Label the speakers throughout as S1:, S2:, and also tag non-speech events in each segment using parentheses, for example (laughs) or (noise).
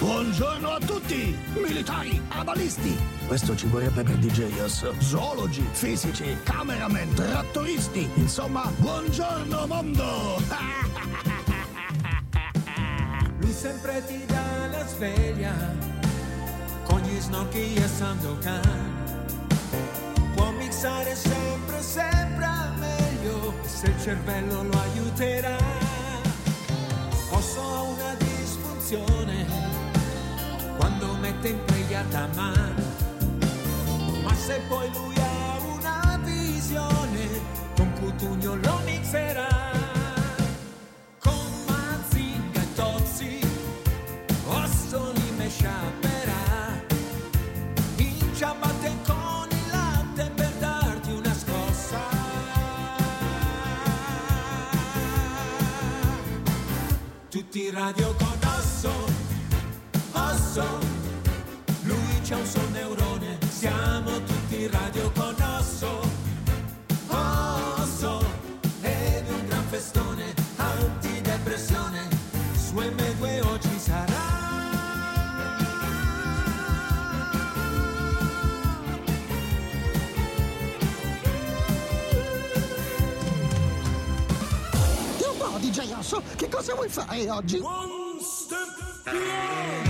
S1: Buongiorno a tutti! Militari, abalisti! Questo ci vorrebbe per DJs. Zoologi, fisici, cameraman, trattoristi. Insomma, buongiorno mondo! (laughs)
S2: Lui sempre ti dà la sveglia con gli snocchi e Sandokan. Può mixare sempre, sempre meglio se il cervello lo aiuterà. Posso ha una disfunzione mette in preghiata mano. Ma se poi lui ha una visione, con Cutugno lo mixerà. Con Mazinga e Tozzi, Ossoli me sciaperà. In con il latte per darti una scossa. Tutti radio con Osso, Osso. C'ha un sol neurone, siamo tutti radio con Osso, Osso. Ed è un gran festone, antidepressione, su M2 oggi sarà.
S1: Che un po', DJ Osso, che cosa vuoi fare oggi?
S3: Ehi,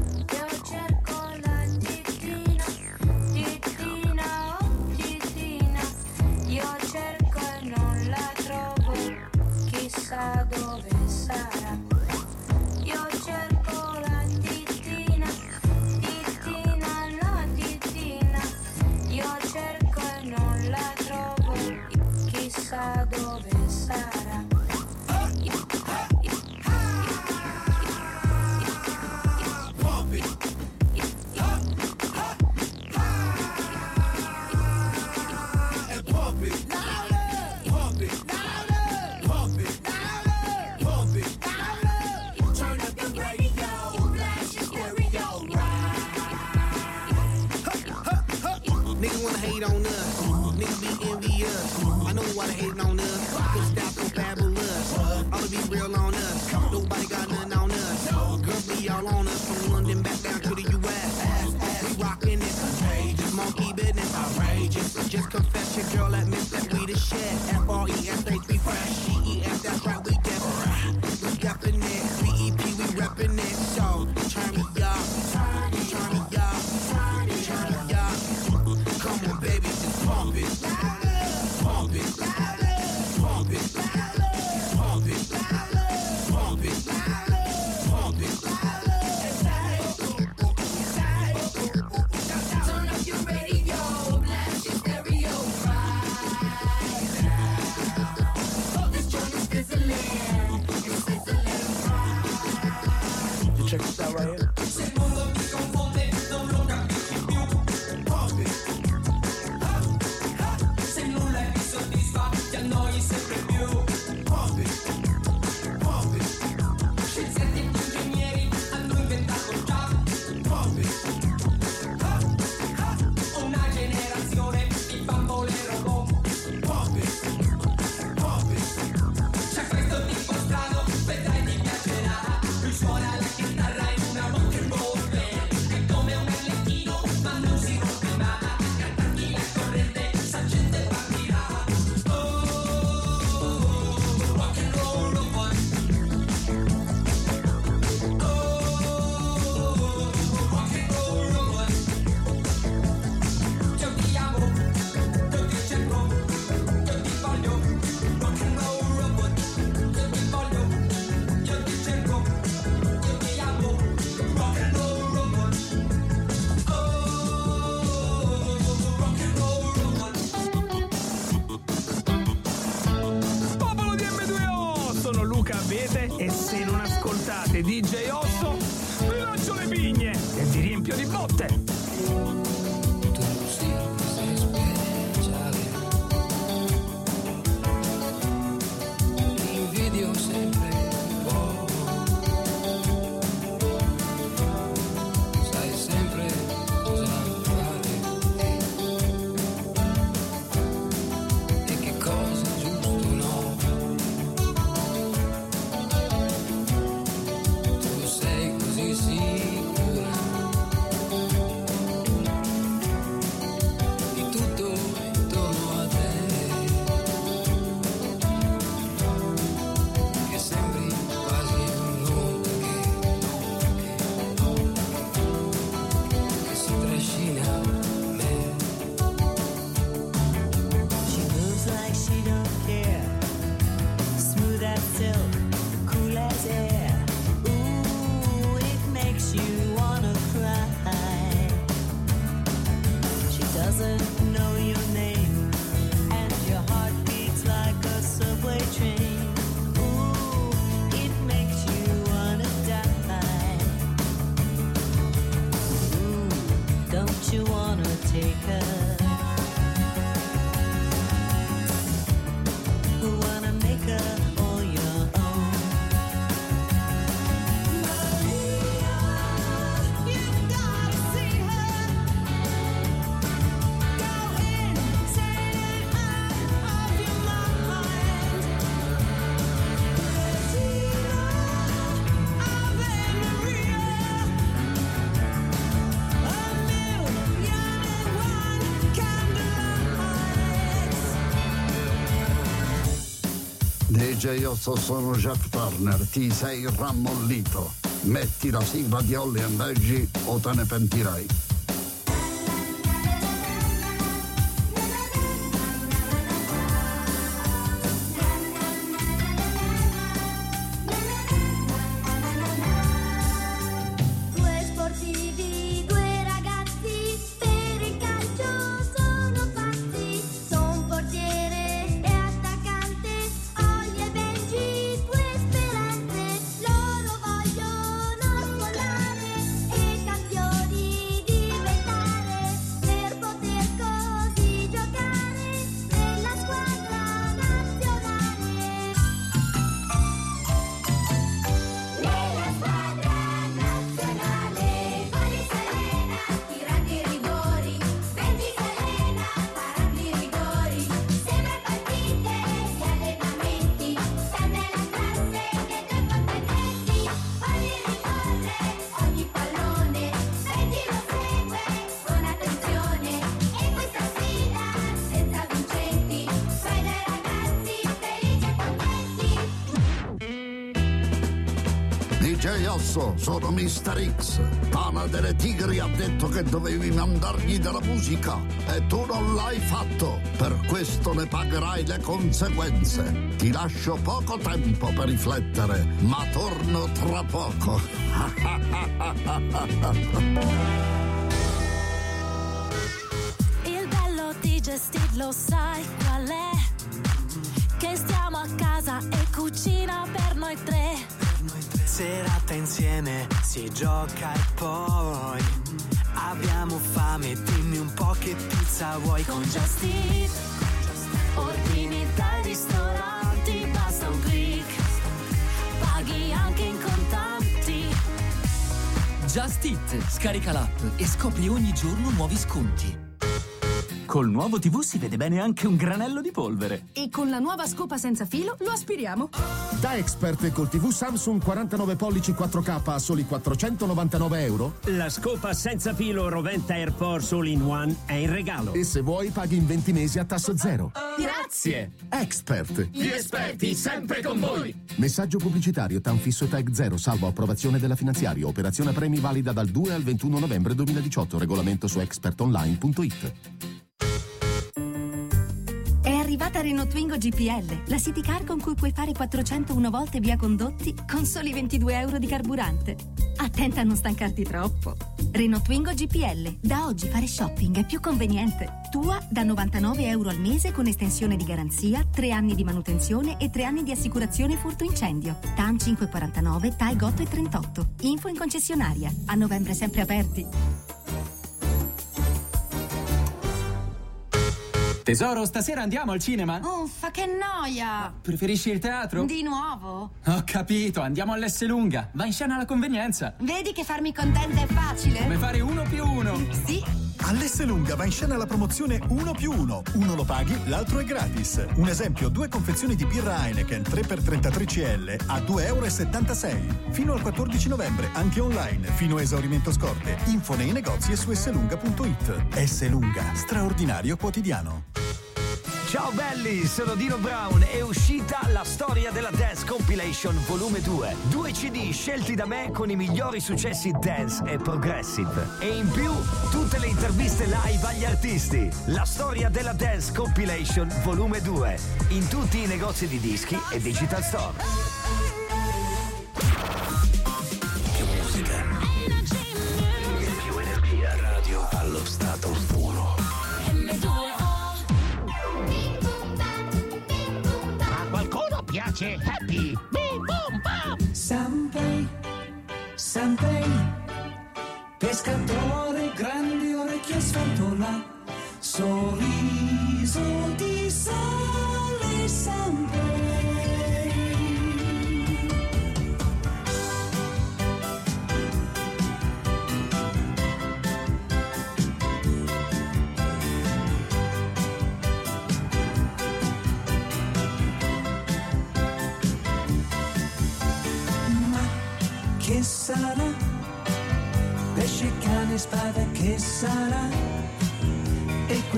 S4: Just confess your girl at me, Let We the shit.
S5: F R E
S6: S H taken. DJ Osso
S3: sono Jack Turner, ti sei rammollito. Metti la sigla di Holly and Veggie o te ne pentirai. DJ Osso, sono Mr. X. Pana delle Tigri ha detto che dovevi mandargli della musica e tu non l'hai fatto. Per questo ne pagherai le conseguenze. Ti lascio poco tempo per riflettere, ma torno tra poco.
S7: Il bello di gestirlo sai qual è? Che stiamo a casa e cucina.
S8: Serata insieme, si gioca e poi abbiamo fame, dimmi un po' che pizza vuoi
S7: Con Just Eat, ordini dai ristoranti, basta un click. Paghi anche in contanti.
S9: Just Eat, scarica l'app e scopri ogni giorno nuovi sconti. Col nuovo TV si vede bene anche un granello di polvere.
S10: E con la nuova scopa senza filo lo aspiriamo.
S11: Da Expert col TV Samsung 49 pollici 4K a soli 499 euro.
S12: La scopa senza filo Roventa AirPods All in One è in regalo.
S11: E se vuoi paghi in 20 mesi a tasso zero.
S10: Grazie.
S11: Expert.
S12: Gli esperti sempre con voi.
S11: Messaggio pubblicitario TAN fisso e tag 0 salvo approvazione della finanziaria. Operazione premi valida dal 2 al 21 novembre 2018. Regolamento su expertonline.it.
S13: Arrivata Renault Twingo GPL, la city car con cui puoi fare 401 volte via condotti con soli 22 euro di carburante. Attenta a non stancarti troppo. Renault Twingo GPL, da oggi fare shopping è più conveniente. Tua da 99 euro al mese con estensione di garanzia, 3 anni di manutenzione e 3 anni di assicurazione furto incendio. TAN 549, TAI 8 e 38. Info in concessionaria. A novembre sempre aperti.
S14: Tesoro, stasera andiamo al cinema?
S10: Uffa, che noia!
S14: Preferisci il teatro?
S10: Di nuovo?
S14: Ho capito, andiamo all'S lunga. Va in scena alla convenienza.
S10: Vedi che farmi contenta è facile?
S14: Come fare uno più uno.
S10: Sì.
S15: All'S Lunga va in scena la promozione 1 più 1. Uno lo paghi, l'altro è gratis. Un esempio, due confezioni di birra Heineken 3x33 CL a 2,76 euro. Fino al 14 novembre, anche online, fino a esaurimento scorte. Info nei negozi e su slunga.it. S Lunga, straordinario quotidiano.
S16: Ciao belli, sono Dino Brown. È uscita la storia della Dance Compilation Volume 2. Due CD scelti da me con i migliori successi dance e progressive. E in più tutte le interviste live agli artisti. La storia della Dance Compilation Volume 2. In tutti i negozi di dischi e digital store.
S17: Più musica. Più energia. Radio allo stato
S18: piace Happy? Bim bum bam!
S8: Sanpei, Sanpei, pescatore, grandi orecchie sfantola, sorriso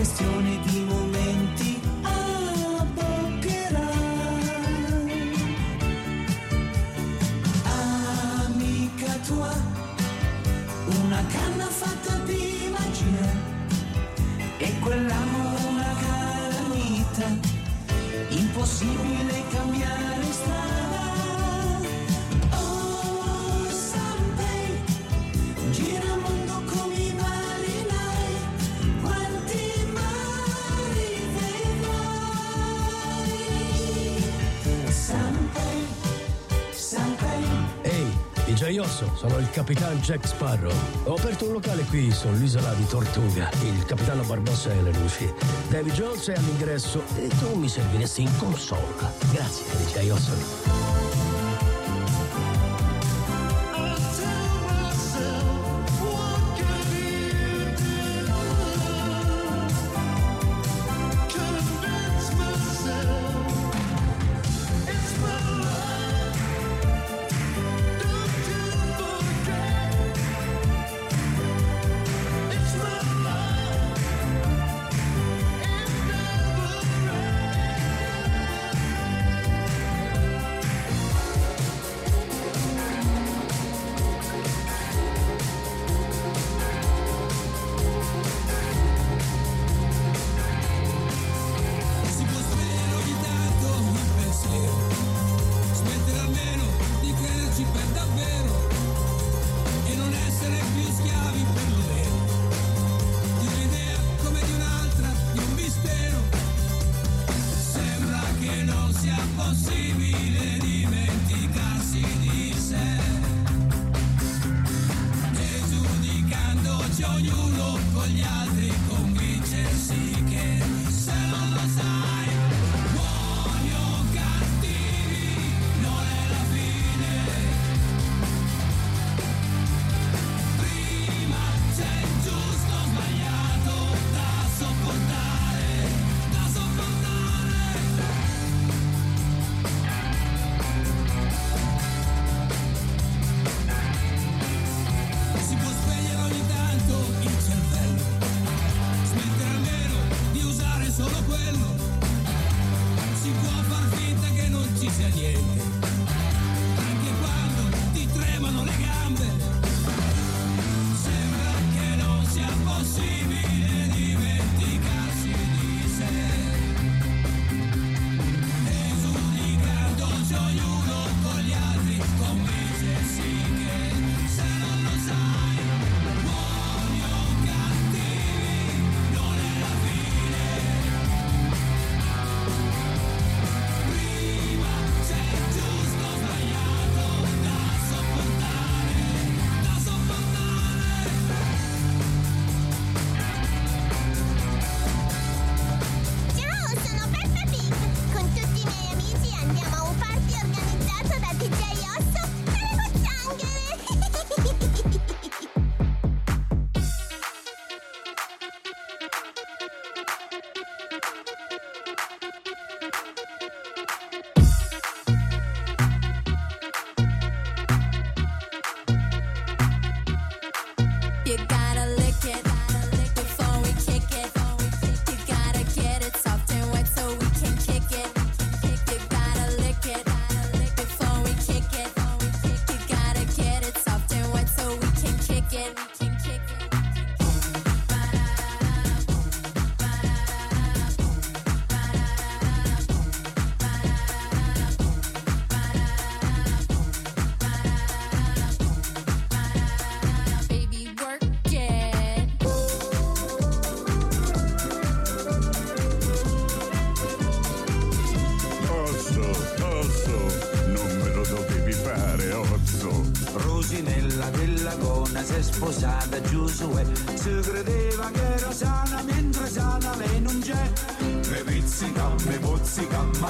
S8: È
S1: Sono il capitano Jack Sparrow. Ho aperto un locale qui sull'isola di Tortuga. Il capitano Barbossa è alle luci. Davy Jones è all'ingresso e tu mi serviresti in consola. Grazie, DJ
S2: Ossoli.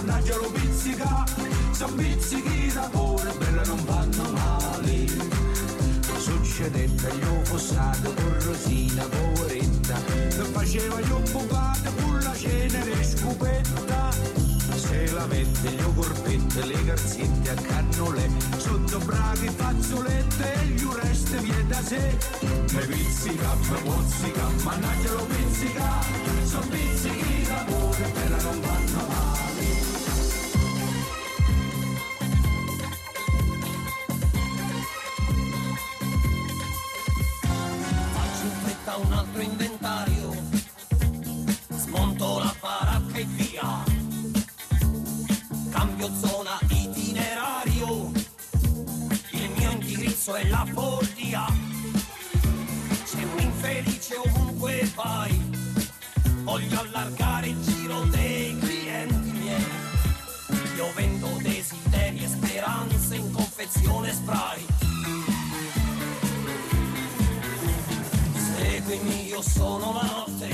S2: Mannaggia lo pizzica, son pizzichi da cuore, bella non vanno male. Succedette io fossato con Rosina poveretta, che faceva io bucate con la cenere scupetta. Se la mette io corpette, le garzette a cannole, sotto braghi fazzolette e gli ureste vie da sé. Me pizzica, me mozzica, mannaggia lo pizzica, son pizzichi d'amore, bella non vanno male.
S19: nostro inventario. Smonto la baracca e via. Cambio zona itinerario. Il mio indirizzo è la follia. C'è un infelice ovunque vai. Voglio allargare il giro dei clienti miei. Io vendo desideri e speranze in confezione spray. sono la notte,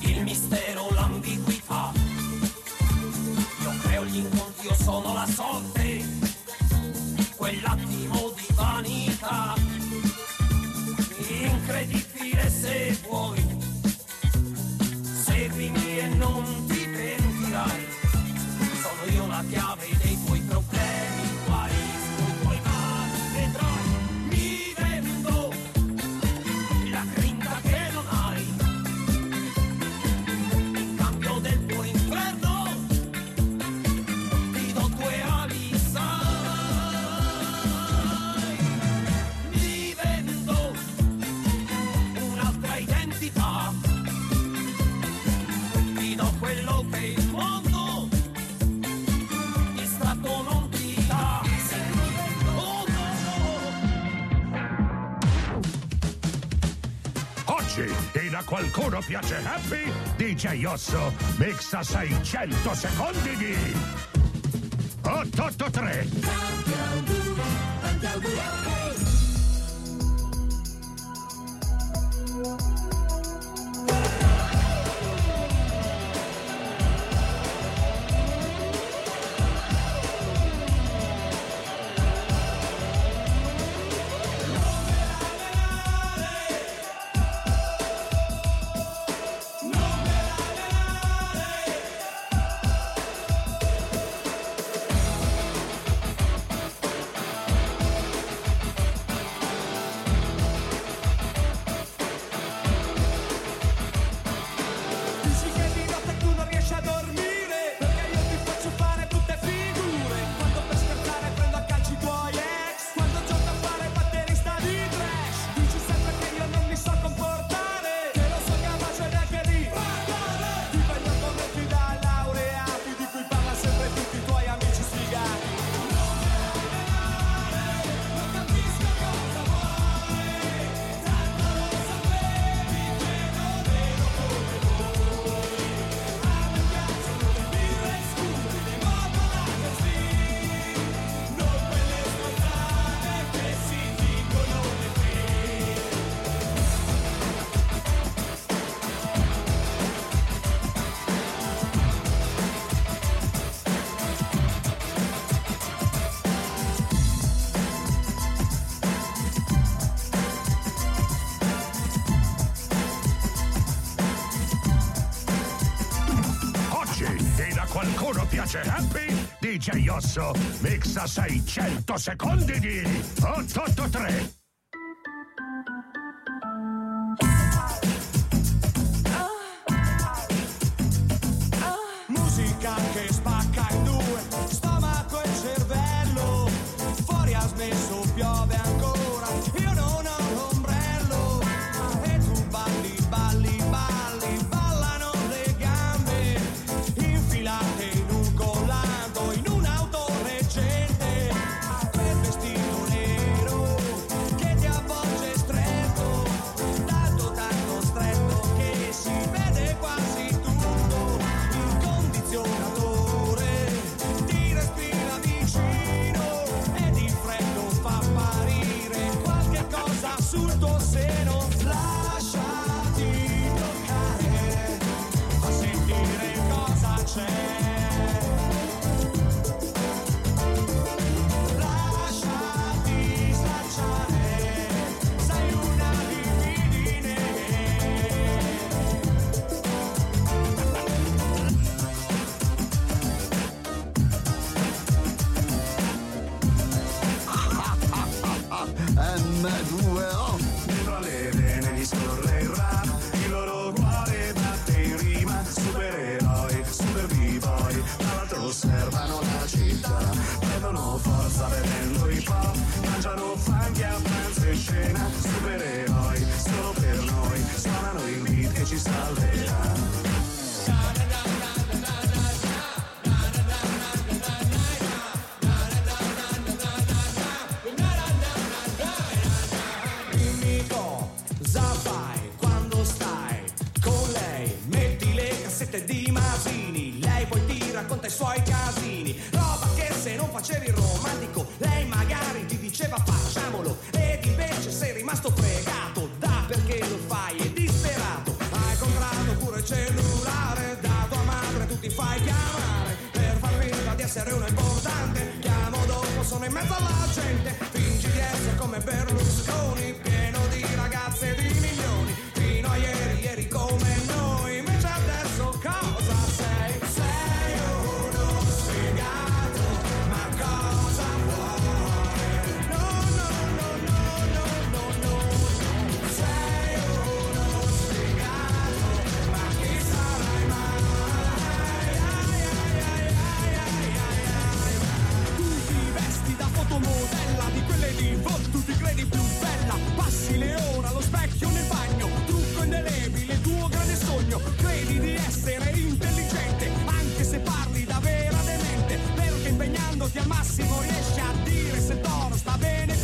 S19: il mistero, l'ambiguità. Io creo gli incontri, io sono la sorte,
S8: quella qualcuno piace happy, DJ Osso mixa 600 secondi di 883. adesso mixa 600 secondi di 883 Mad mezzo alla gente, fingi di essere come Berlusconi, pieno di ragazze di sogno, credi di essere intelligente, anche se parli da vera demente, Perché impegnandoti al massimo riesci a dire se il toro sta bene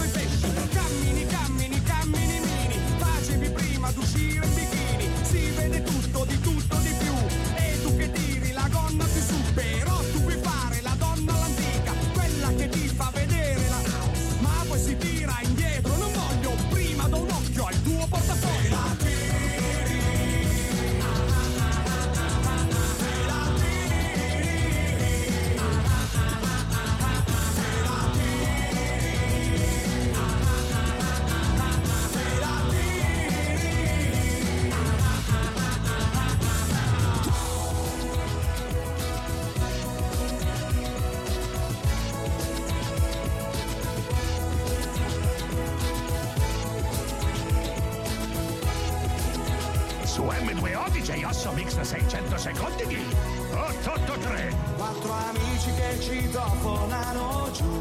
S8: che citofonano giù.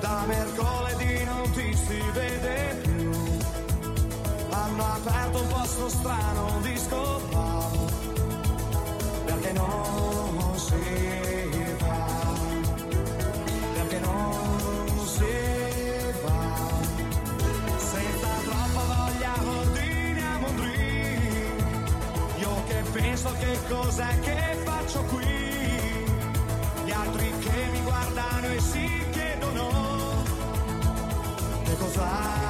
S8: Da mercoledì non ti si vede più. Hanno aperto un posto strano, un disco pop, perché non si va, perché non si va, senza troppa voglia ordiniamo un drink, io che penso che cos'è che faccio qui, lontano e si chiedono che cos'ha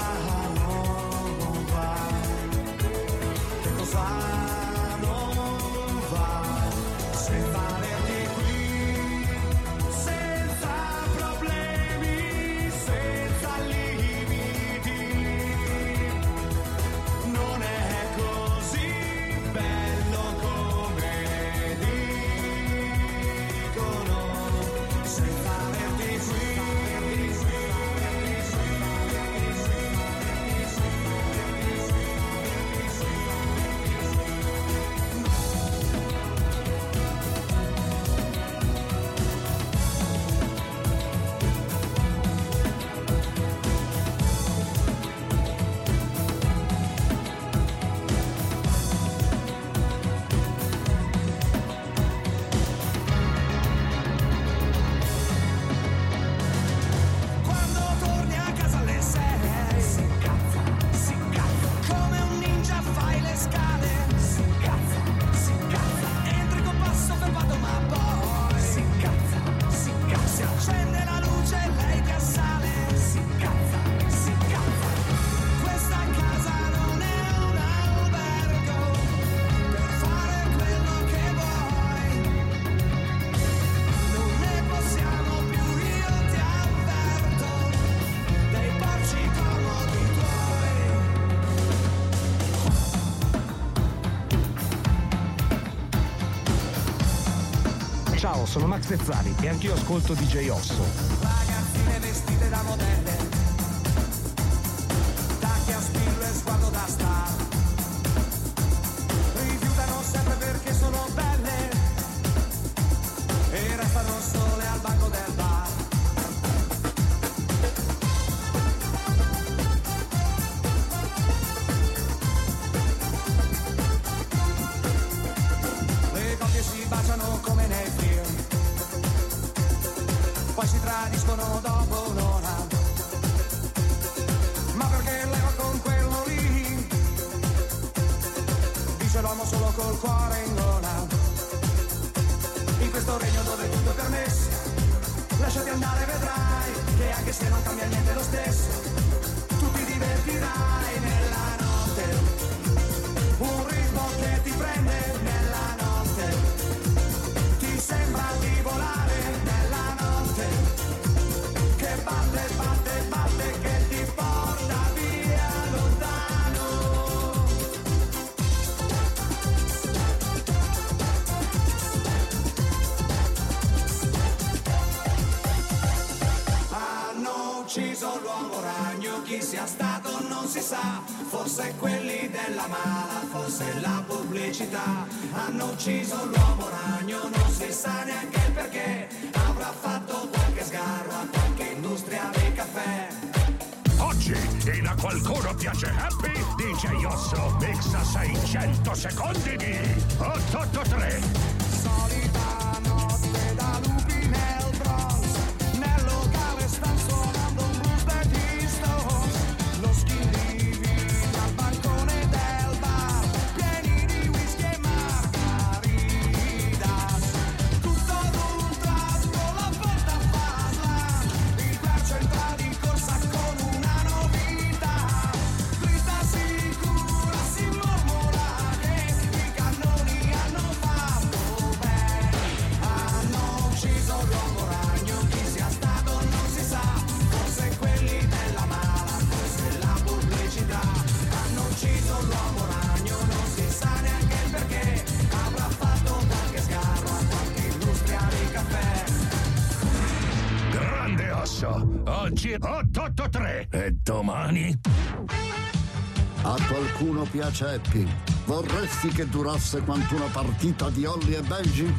S20: Ciao, sono Max Vezzali e anch'io ascolto DJ Osso.
S11: felicità. Hanno ucciso l'uomo ragno, non si sa neanche il perché. Avrà fatto qualche sgarro a qualche industria di caffè.
S8: Oggi in A Qualcuno Piace Happy, DJ Osso mixa 600 secondi di
S21: piace Happy? Vorresti che durasse quanto una partita di Olli e Benji?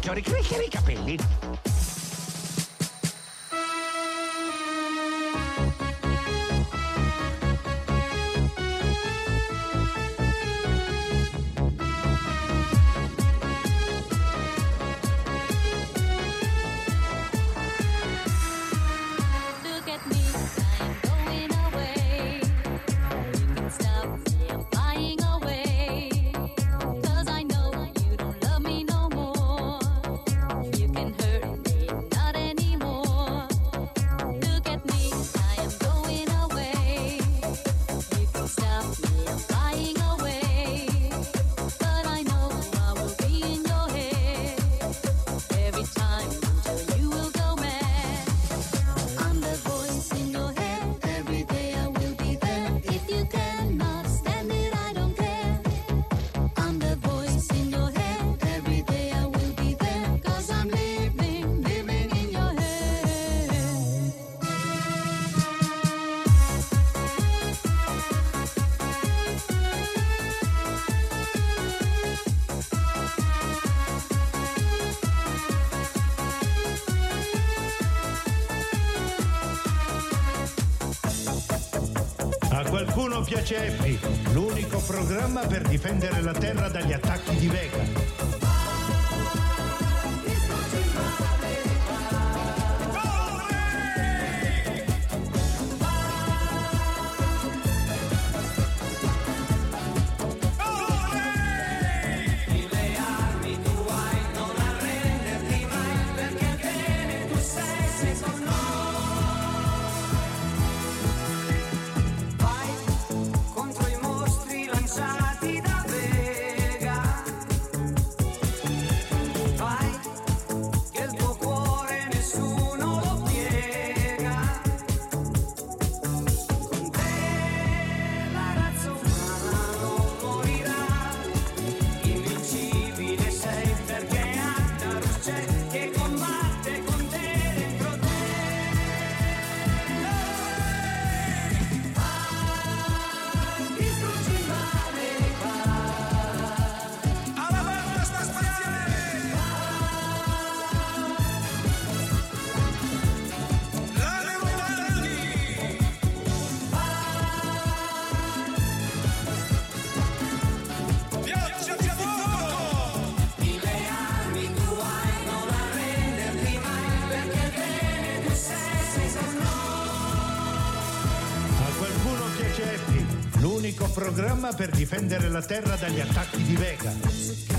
S22: Crickety, Kenny. Happy, l'unico programma per difendere la Terra dagli attacchi di Vega. Programma per difendere la Terra dagli attacchi di Vega.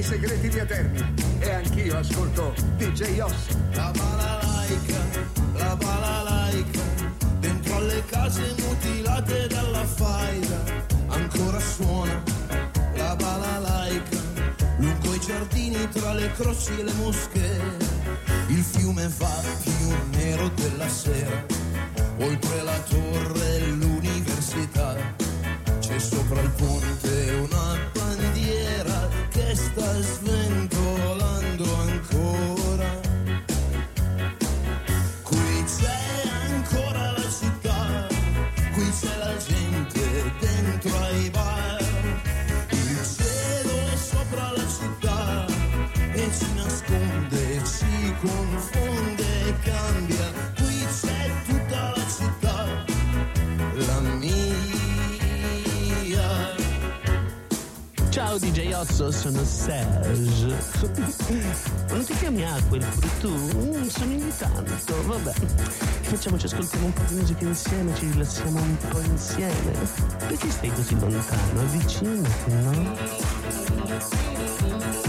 S23: Dei segreti di Eterni. E anch'io ascolto DJ Oss.
S21: La balalaica, la balalaica, dentro alle case mutilate dalla faida, ancora suona la balalaica, lungo i giardini tra le croci e le mosche, il fiume va più nero della sera, oltre la torre l'università, c'è sopra il ponte una festas
S24: Ciao DJ Osso, sono Serge. (laughs) Non ti chiami Aquel pure tu? Mm, sono tanto, vabbè. Facciamoci ascoltare un po' di musica insieme, ci rilassiamo un po' insieme. Perché stai così lontano? Avvicinati, no?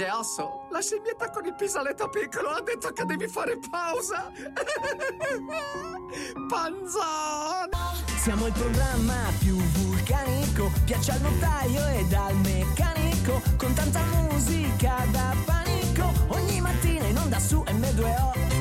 S25: Gelso, la scimmietta con il pisaletto piccolo ha detto che devi fare pausa. (laughs) Panzone!
S6: Siamo il programma più vulcanico, piace al notaio e al meccanico, con tanta musica da panico, ogni mattina in onda su M2O.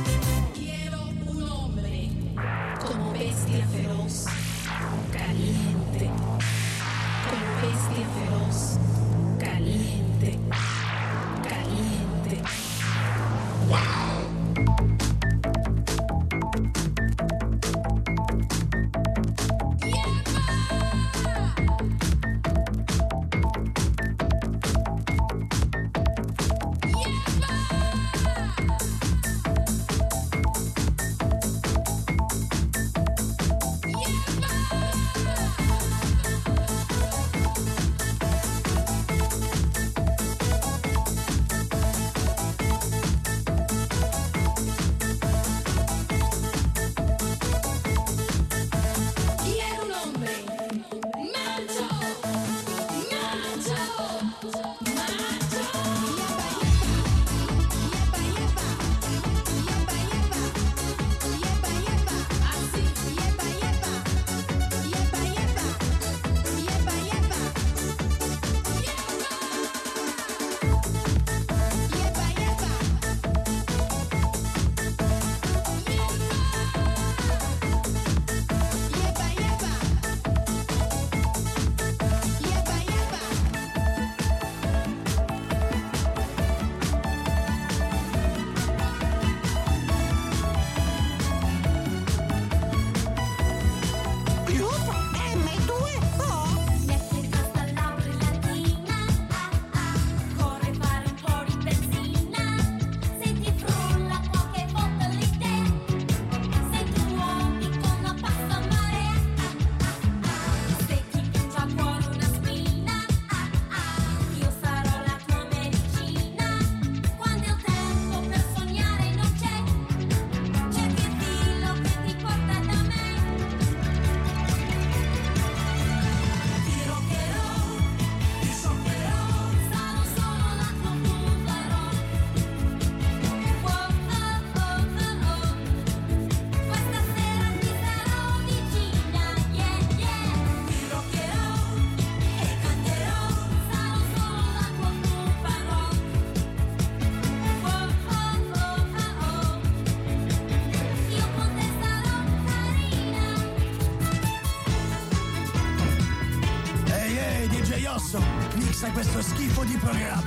S3: Yeah.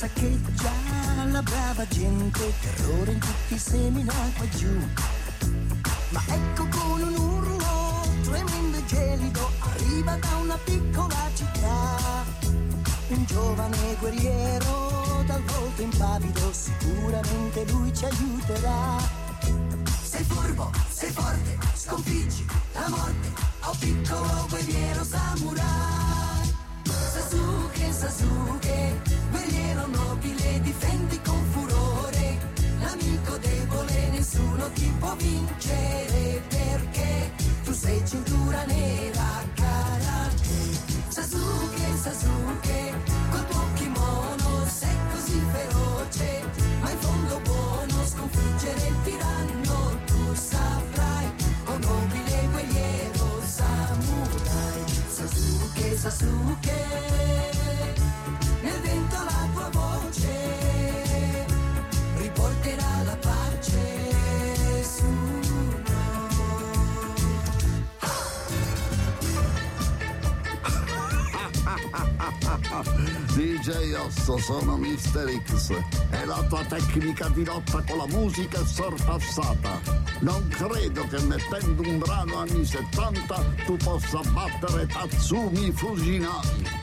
S3: saccheggia la
S7: brava gente terrore in tutti
S3: i semi semina qua giù. Ma ecco con
S26: un urlo tremendo e
S6: gelido
S7: arriva da una piccola città. Un giovane guerriero dal volto impavido sicuramente lui ci aiuterà. Sasuke, col tuo kimono sei così feroce, ma in fondo buono sconfiggere il tiranno tu saprai, o nobile guerriero samurai. Sasuke, Sasuke.
S3: adesso sono Mr. X e la tua tecnica di lotta con la musica è sorpassata. Non credo che mettendo un brano anni 70 tu possa battere Tatsumi Fujinami.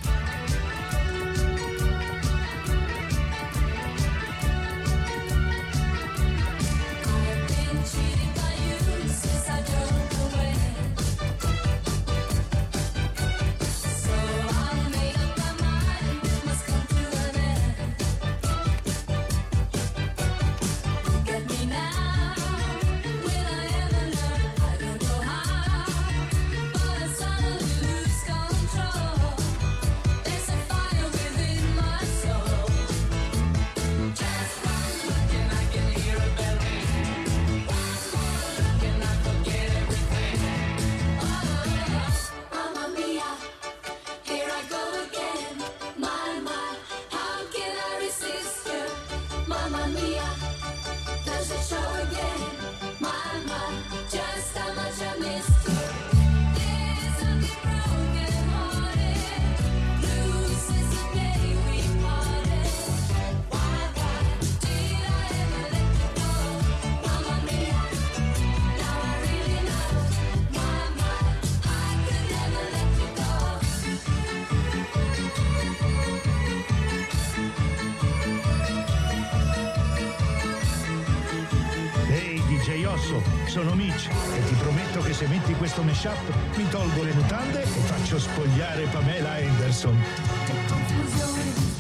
S22: se metti questo mashup mi tolgo le mutande e faccio spogliare Pamela Anderson.
S6: Che confusione di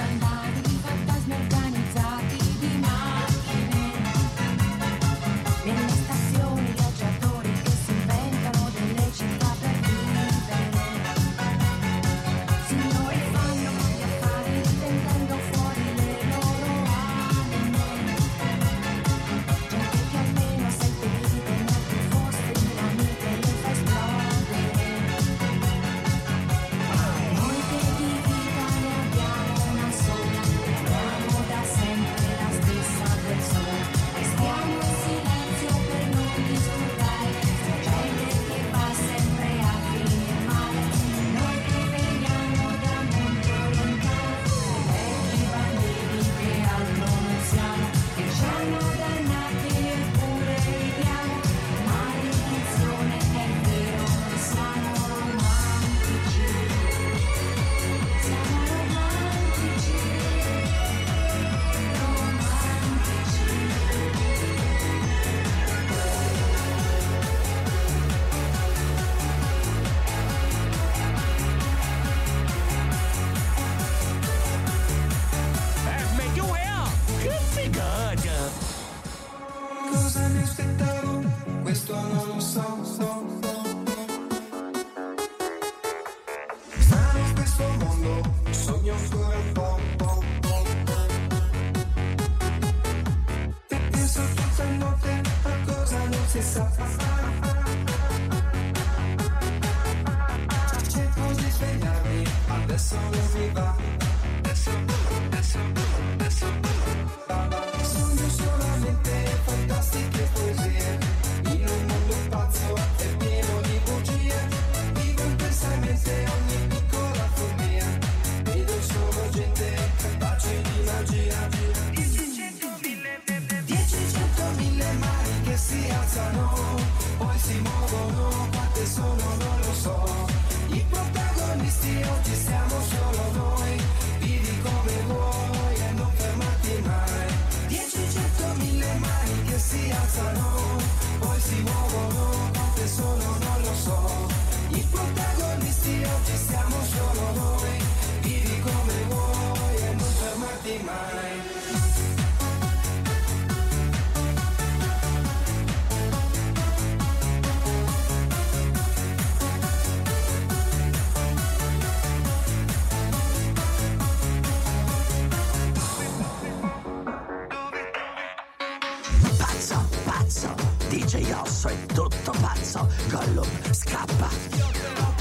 S8: so,
S6: Gollum scappa.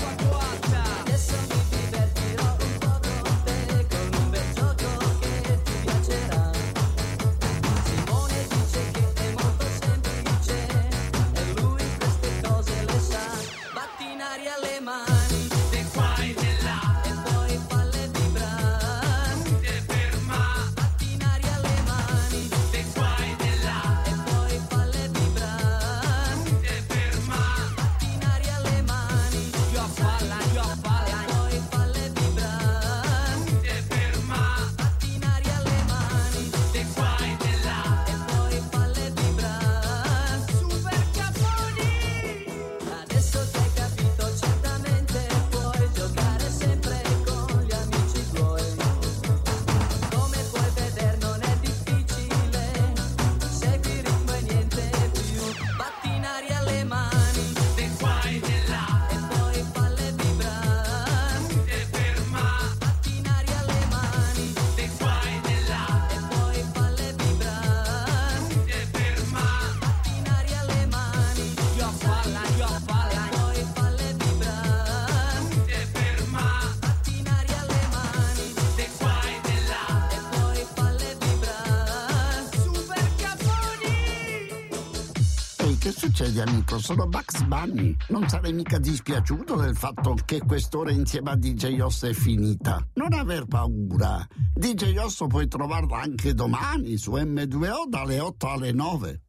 S27: dai amico, sono Bugs Bunny. Non sarei mica dispiaciuto del fatto che quest'ora insieme a DJ Osso è finita. Non aver paura. DJ Osso puoi trovarla anche domani su M2O dalle 8 alle 9.